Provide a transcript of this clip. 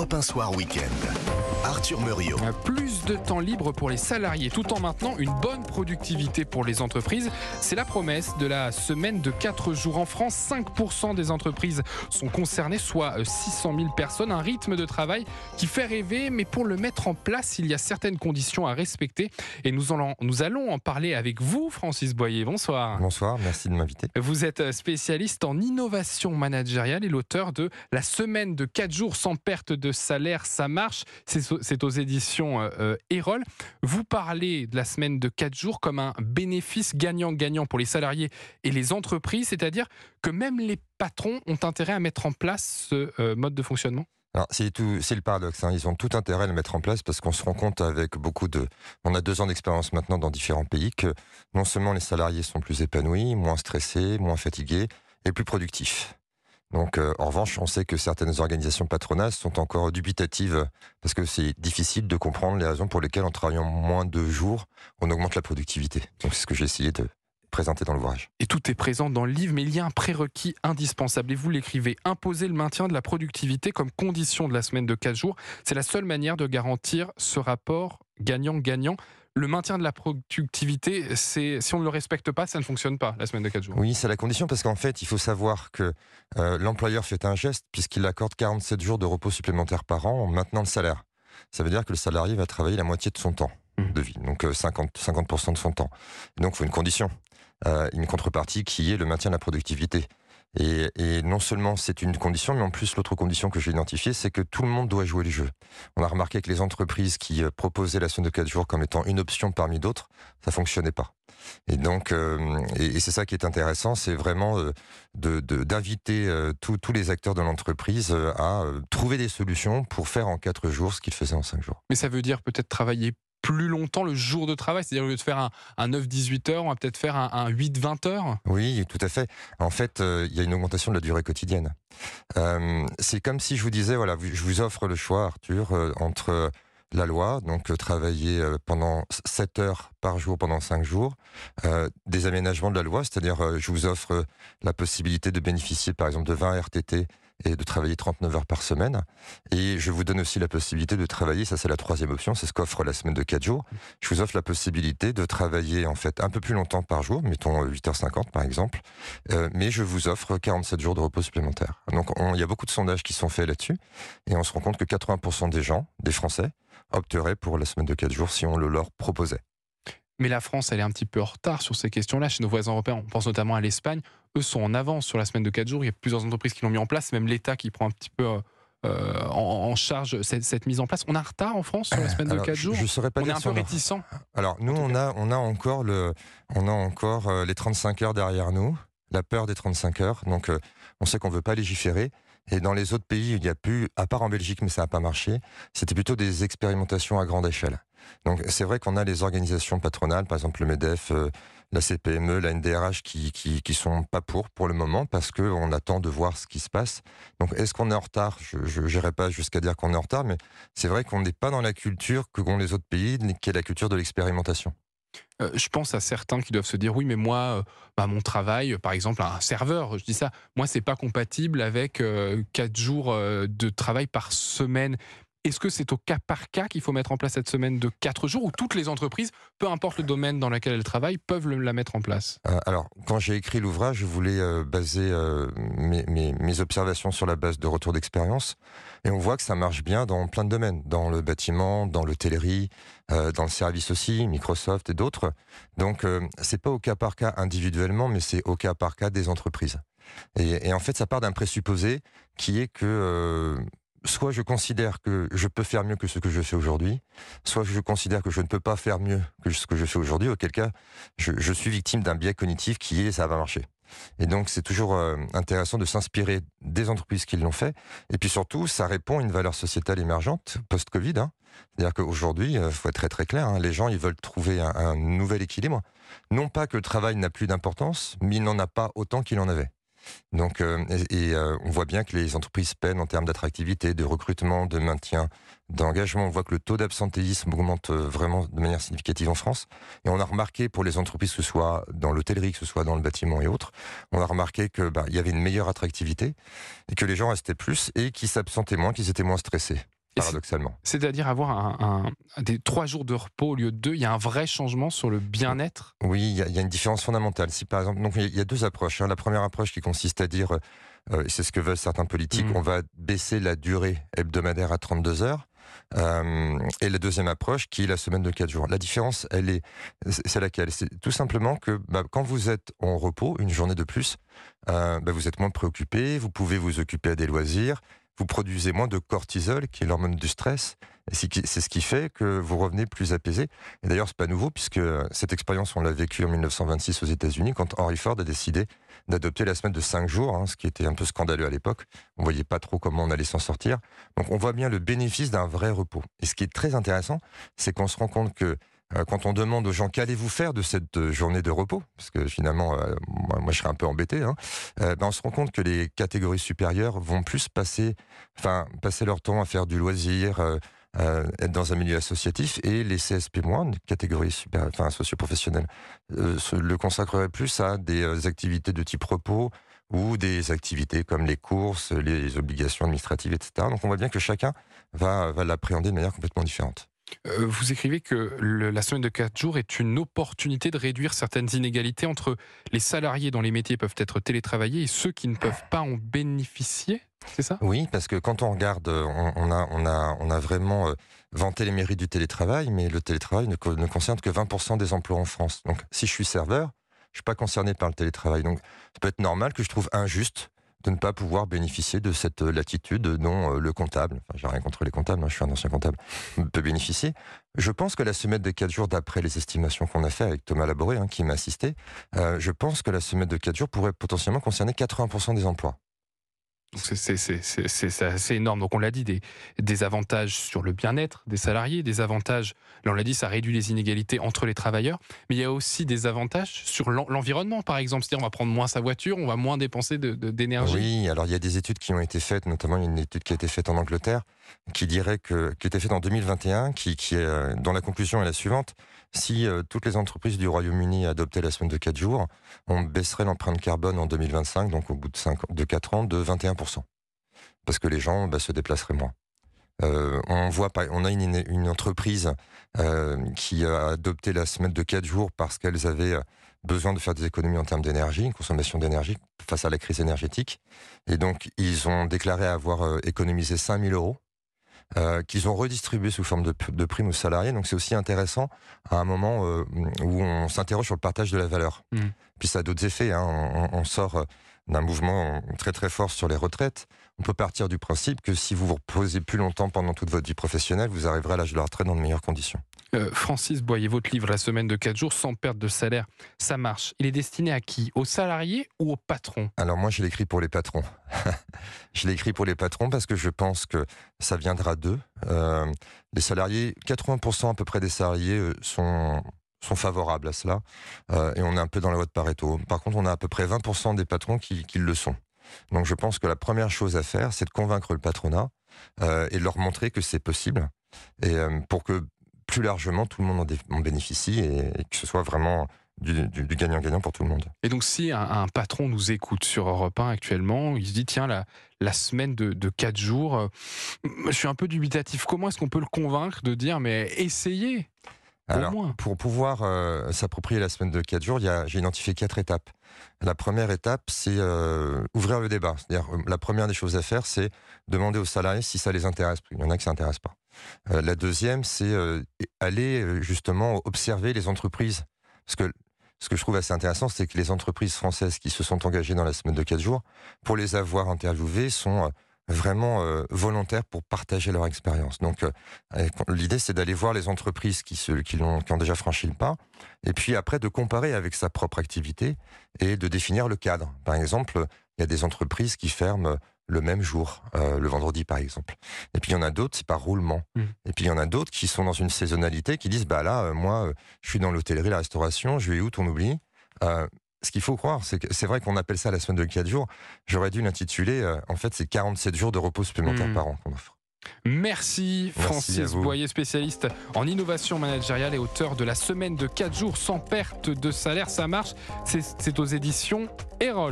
Europe 1 Soir Week-end. Arthur Muriot. Plus de temps libre pour les salariés, tout en maintenant une bonne productivité pour les entreprises. C'est la promesse de la semaine de 4 jours en France. 5% des entreprises sont concernées, soit 600 000 personnes. Un rythme de travail qui fait rêver, mais pour le mettre en place, il y a certaines conditions à respecter. Et nous allons, nous allons en parler avec vous, Francis Boyer. Bonsoir. Bonsoir, merci de m'inviter. Vous êtes spécialiste en innovation managériale et l'auteur de La semaine de 4 jours sans perte de salaire, ça marche. C'est c'est aux éditions euh, euh, Erol. Vous parlez de la semaine de 4 jours comme un bénéfice gagnant-gagnant pour les salariés et les entreprises, c'est-à-dire que même les patrons ont intérêt à mettre en place ce euh, mode de fonctionnement? C'est le paradoxe. Hein. Ils ont tout intérêt à le mettre en place parce qu'on se rend compte avec beaucoup de, on a deux ans d'expérience maintenant dans différents pays que non seulement les salariés sont plus épanouis, moins stressés, moins fatigués et plus productifs. Donc, euh, en revanche, on sait que certaines organisations patronales sont encore dubitatives parce que c'est difficile de comprendre les raisons pour lesquelles, en travaillant moins de jours, on augmente la productivité. Donc, c'est ce que j'ai essayé de présenter dans l'ouvrage. Et tout est présent dans le livre, mais il y a un prérequis indispensable. Et vous l'écrivez imposer le maintien de la productivité comme condition de la semaine de 4 jours. C'est la seule manière de garantir ce rapport gagnant-gagnant le maintien de la productivité, c'est si on ne le respecte pas, ça ne fonctionne pas la semaine de 4 jours. Oui, c'est la condition parce qu'en fait, il faut savoir que euh, l'employeur fait un geste puisqu'il accorde 47 jours de repos supplémentaires par an en maintenant le salaire. Ça veut dire que le salarié va travailler la moitié de son temps mmh. de vie, donc 50, euh, 50 de son temps. donc, il faut une condition, euh, une contrepartie qui est le maintien de la productivité. Et, non seulement c'est une condition, mais en plus l'autre condition que j'ai identifiée, c'est que tout le monde doit jouer le jeu. On a remarqué que les entreprises qui euh, proposaient la semaine de 4 jours comme étant une option parmi d'autres, ça fonctionnait pas. Et donc, euh, et, c'est ça qui est intéressant, c'est vraiment euh, d'inviter tous les acteurs de l'entreprise à trouver des solutions pour faire en 4 jours ce qu'ils faisaient en 5 jours. Mais ça veut dire peut-être travailler plus longtemps le jour de travail C'est-à-dire, au lieu de faire un, un 9-18 heures, on va peut-être faire un, 8-20 heures Oui, tout à fait. En fait, euh, il y a une augmentation de la durée quotidienne. Euh, c'est comme si je vous disais, voilà, je vous offre le choix, Arthur, euh, entre la loi, donc travailler pendant 7 heures par jour pendant 5 jours, des aménagements de la loi, c'est-à-dire je vous offre la possibilité de bénéficier par exemple de 20 RTT et de travailler 39 heures par semaine. Et je vous donne aussi la possibilité de travailler, ça c'est la troisième option, c'est ce qu'offre la semaine de 4 jours. Je vous offre la possibilité de travailler en fait un peu plus longtemps par jour, mettons 8h50 par exemple, euh, mais je vous offre 47 jours de repos supplémentaires. Donc il y a beaucoup de sondages qui sont faits là-dessus, et on se rend compte que 80% des gens, des Français, opteraient pour la semaine de 4 jours si on le leur proposait. Mais la France, elle est un petit peu en retard sur ces questions-là. Chez nos voisins européens, on pense notamment à l'Espagne. Eux sont en avance sur la semaine de 4 jours. Il y a plusieurs entreprises qui l'ont mis en place, même l'État qui prend un petit peu euh, en, charge cette, mise en place. On a un retard en France sur la semaine de 4 jours je, serais pas On est un peu réticent. Alors, nous, on a, on a encore, le, on a encore euh, les 35 heures derrière nous, la peur des 35 heures. Donc, euh, on sait qu'on ne veut pas légiférer. Et dans les autres pays, il n'y a plus, à part en Belgique, mais ça n'a pas marché, c'était plutôt des expérimentations à grande échelle. Donc c'est vrai qu'on a les organisations patronales, par exemple le MEDEF, euh, la CPME, la NDRH, qui, qui, sont pas pour pour le moment parce qu'on attend de voir ce qui se passe. Donc est-ce qu'on est en retard? Je n'irai pas jusqu'à dire qu'on est en retard, mais c'est vrai qu'on n'est pas dans la culture que qu'ont les autres pays, qui est la culture de l'expérimentation. Euh, je pense à certains qui doivent se dire oui, mais moi, euh, bah, mon travail, par exemple, un serveur, je dis ça, moi, c'est pas compatible avec quatre jours de travail par semaine. Est-ce que c'est au cas par cas qu'il faut mettre en place cette semaine de 4 jours ou toutes les entreprises, peu importe le domaine dans lequel elles travaillent, peuvent la mettre en place? Euh, Alors, quand j'ai écrit l'ouvrage, je voulais euh, baser euh, mes, observations sur la base de retour d'expérience. Et on voit que ça marche bien dans plein de domaines, dans le bâtiment, dans l'hôtellerie, dans le service aussi, Microsoft et d'autres. Donc, c'est pas au cas par cas individuellement, mais c'est au cas par cas des entreprises. Et en fait, ça part d'un présupposé qui est que soit je considère que je peux faire mieux que ce que je fais aujourd'hui, soit je considère que je ne peux pas faire mieux que ce que je fais aujourd'hui, auquel cas je, suis victime d'un biais cognitif qui est ça va marcher. Et donc c'est toujours euh, intéressant de s'inspirer des entreprises qui l'ont fait, et puis surtout ça répond à une valeur sociétale émergente post-Covid. Hein. C'est-à-dire qu'aujourd'hui, il euh, faut être très très clair, hein, les gens ils veulent trouver un, un nouvel équilibre. Non pas que le travail n'a plus d'importance, mais il n'en a pas autant qu'il en avait. Donc, euh, euh, on voit bien que les entreprises peinent en termes d'attractivité, de recrutement, de maintien, d'engagement. On voit que le taux d'absentéisme augmente euh, vraiment de manière significative en France. Et on a remarqué pour les entreprises, que ce soit dans l'hôtellerie, que ce soit dans le bâtiment et autres, on a remarqué que bah, il y avait une meilleure attractivité et que les gens restaient plus et qu'ils s'absentaient moins, qu'ils étaient moins stressés paradoxalement. C'est-à-dire avoir un, des trois jours de repos au lieu de deux, il y a un vrai changement sur le bien-être? Oui, il y, a, une différence fondamentale. Si par exemple, donc il y a deux approches. Hein. La première approche qui consiste à dire, euh, c'est ce que veulent certains politiques, mmh. on va baisser la durée hebdomadaire à 32 heures. Euh, et la deuxième approche qui est la semaine de 4 jours. La différence, elle est, c'est laquelle? C'est tout simplement que bah, quand vous êtes en repos, une journée de plus, euh, bah, vous êtes moins préoccupé, vous pouvez vous occuper à des loisirs, vous produisez moins de cortisol, qui est l'hormone du stress. C'est ce qui fait que vous revenez plus apaisé. Et d'ailleurs, c'est pas nouveau, puisque cette expérience, on l'a vécue en 1926 aux États-Unis, quand Henry Ford a décidé d'adopter la semaine de 5 jours, hein, ce qui était un peu scandaleux à l'époque. On voyait pas trop comment on allait s'en sortir. Donc on voit bien le bénéfice d'un vrai repos. Et ce qui est très intéressant, c'est qu'on se rend compte que euh, quand on demande aux gens qu'allez-vous faire de cette euh, journée de repos, parce que finalement, euh, moi, je serais un peu embêté, hein, ben, on se rend compte que les catégories supérieures vont plus passer, enfin, passer leur temps à faire du loisir, être dans un milieu associatif, et les CSP-, catégories super, enfin, socio-professionnelles, le consacreraient plus à des activités de type repos ou des activités comme les courses, les obligations administratives, etc. Donc on voit bien que chacun va, va l'appréhender de manière complètement différente. Euh, vous écrivez que la semaine de 4 jours est une opportunité de réduire certaines inégalités entre les salariés dont les métiers peuvent être télétravaillés et ceux qui ne peuvent pas en bénéficier. C'est ça? Oui, parce que quand on regarde, on, a, on, a, vraiment euh, vanté les mérites du télétravail, mais le télétravail ne, ne concerne que 20% des emplois en France. Donc si je suis serveur, je suis pas concerné par le télétravail. Donc ça peut être normal que je trouve injuste de ne pas pouvoir bénéficier de cette latitude dont euh, le comptable, enfin, j'ai rien contre les comptables, hein, je suis un ancien comptable, peut bénéficier. Je pense que la semaine de 4 jours, d'après les estimations qu'on a fait avec Thomas Laboré, hein, qui m'a assisté, euh, je pense que la semaine de 4 jours pourrait potentiellement concerner 80% des emplois. C'est énorme. Donc on l'a dit, des, avantages sur le bien-être des salariés, des avantages, là on l'a dit, ça réduit les inégalités entre les travailleurs, mais il y a aussi des avantages sur l'environnement, par exemple. C'est-à-dire on va prendre moins sa voiture, on va moins dépenser d'énergie. oui, alors il y a des études qui ont été faites, notamment une étude qui a été faite en Angleterre, qui dirait que, qui était faite en 2021, qui, qui est, euh, dont la conclusion est la suivante. Si euh, toutes les entreprises du Royaume-Uni adoptaient la semaine de 4 jours, on baisserait l'empreinte carbone en 2025, donc au bout de, 5, de 4 ans, de 21%. Parce que les gens bah, se déplaceraient moins. Euh, on voit, on a une, une entreprise euh, qui a adopté la semaine de 4 jours parce qu'elles avaient besoin de faire des économies en termes d'énergie, une consommation d'énergie face à la crise énergétique. Et donc, ils ont déclaré avoir économisé 5000 euros euh, qu'ils ont redistribué sous forme de, de primes aux salariés. Donc c'est aussi intéressant à un moment euh, où on s'interroge sur le partage de la valeur. Mmh. Puis ça a d'autres effets. Hein. On, on, sort euh, d'un mouvement très très fort sur les retraites. On peut partir du principe que si vous vous reposez plus longtemps pendant toute votre vie professionnelle, vous arriverez à l'âge de la retraite dans de meilleures conditions. Euh, Francis Boyer, votre livre La semaine de 4 jours sans perte de salaire, ça marche. Il est destiné à qui? Aux salariés ou aux patrons? Alors moi, je l'écris pour les patrons. je l'écris pour les patrons parce que je pense que ça viendra d'eux. Euh, les salariés, 80% à peu près des salariés euh, sont sont favorables à cela et on est un peu dans la voie de Pareto. Par contre, on a à peu près 20% des patrons qui, qui, le sont. Donc je pense que la première chose à faire, c'est de convaincre le patronat et de leur montrer que c'est possible et pour que plus largement, tout le monde en, bénéficie et, que ce soit vraiment du gagnant-gagnant pour tout le monde. Et donc, si un, patron nous écoute sur Europe 1 actuellement, il se dit tiens, la, la semaine de, de 4 jours, euh, je suis un peu dubitatif. Comment est-ce qu'on peut le convaincre de dire mais essayez alors, pour pouvoir euh, s'approprier la semaine de 4 jours, j'ai identifié quatre étapes. La première étape, c'est euh, ouvrir le débat. C'est-à-dire, la première des choses à faire, c'est demander aux salariés si ça les intéresse. Il y en a qui ne s'intéressent pas. Euh, la deuxième, c'est euh, aller euh, justement observer les entreprises. Parce que ce que je trouve assez intéressant, c'est que les entreprises françaises qui se sont engagées dans la semaine de 4 jours, pour les avoir interviewées, sont vraiment volontaires pour partager leur expérience. Donc l'idée, c'est d'aller voir les entreprises qui, se, qui, ont, qui ont déjà franchi le pas, et puis après de comparer avec sa propre activité et de définir le cadre. Par exemple, il y a des entreprises qui ferment le même jour, euh, le vendredi par exemple. Et puis il y en a d'autres, c'est par roulement. Mmh. Et puis il y en a d'autres qui sont dans une saisonnalité, qui disent, bah là, euh, moi, euh, je suis dans l'hôtellerie, la restauration, je vais où, on oublie ce qu'il faut croire, c'est que c'est vrai qu'on appelle ça la semaine de 4 jours. J'aurais dû l'intituler, en fait, c'est 47 jours de repos supplémentaires Hmm. par an qu'on offre. Merci, Francis. Boyer, spécialiste en innovation managériale et auteur de la semaine de 4 jours sans perte de salaire. Ça marche, c'est c'est aux éditions Erol.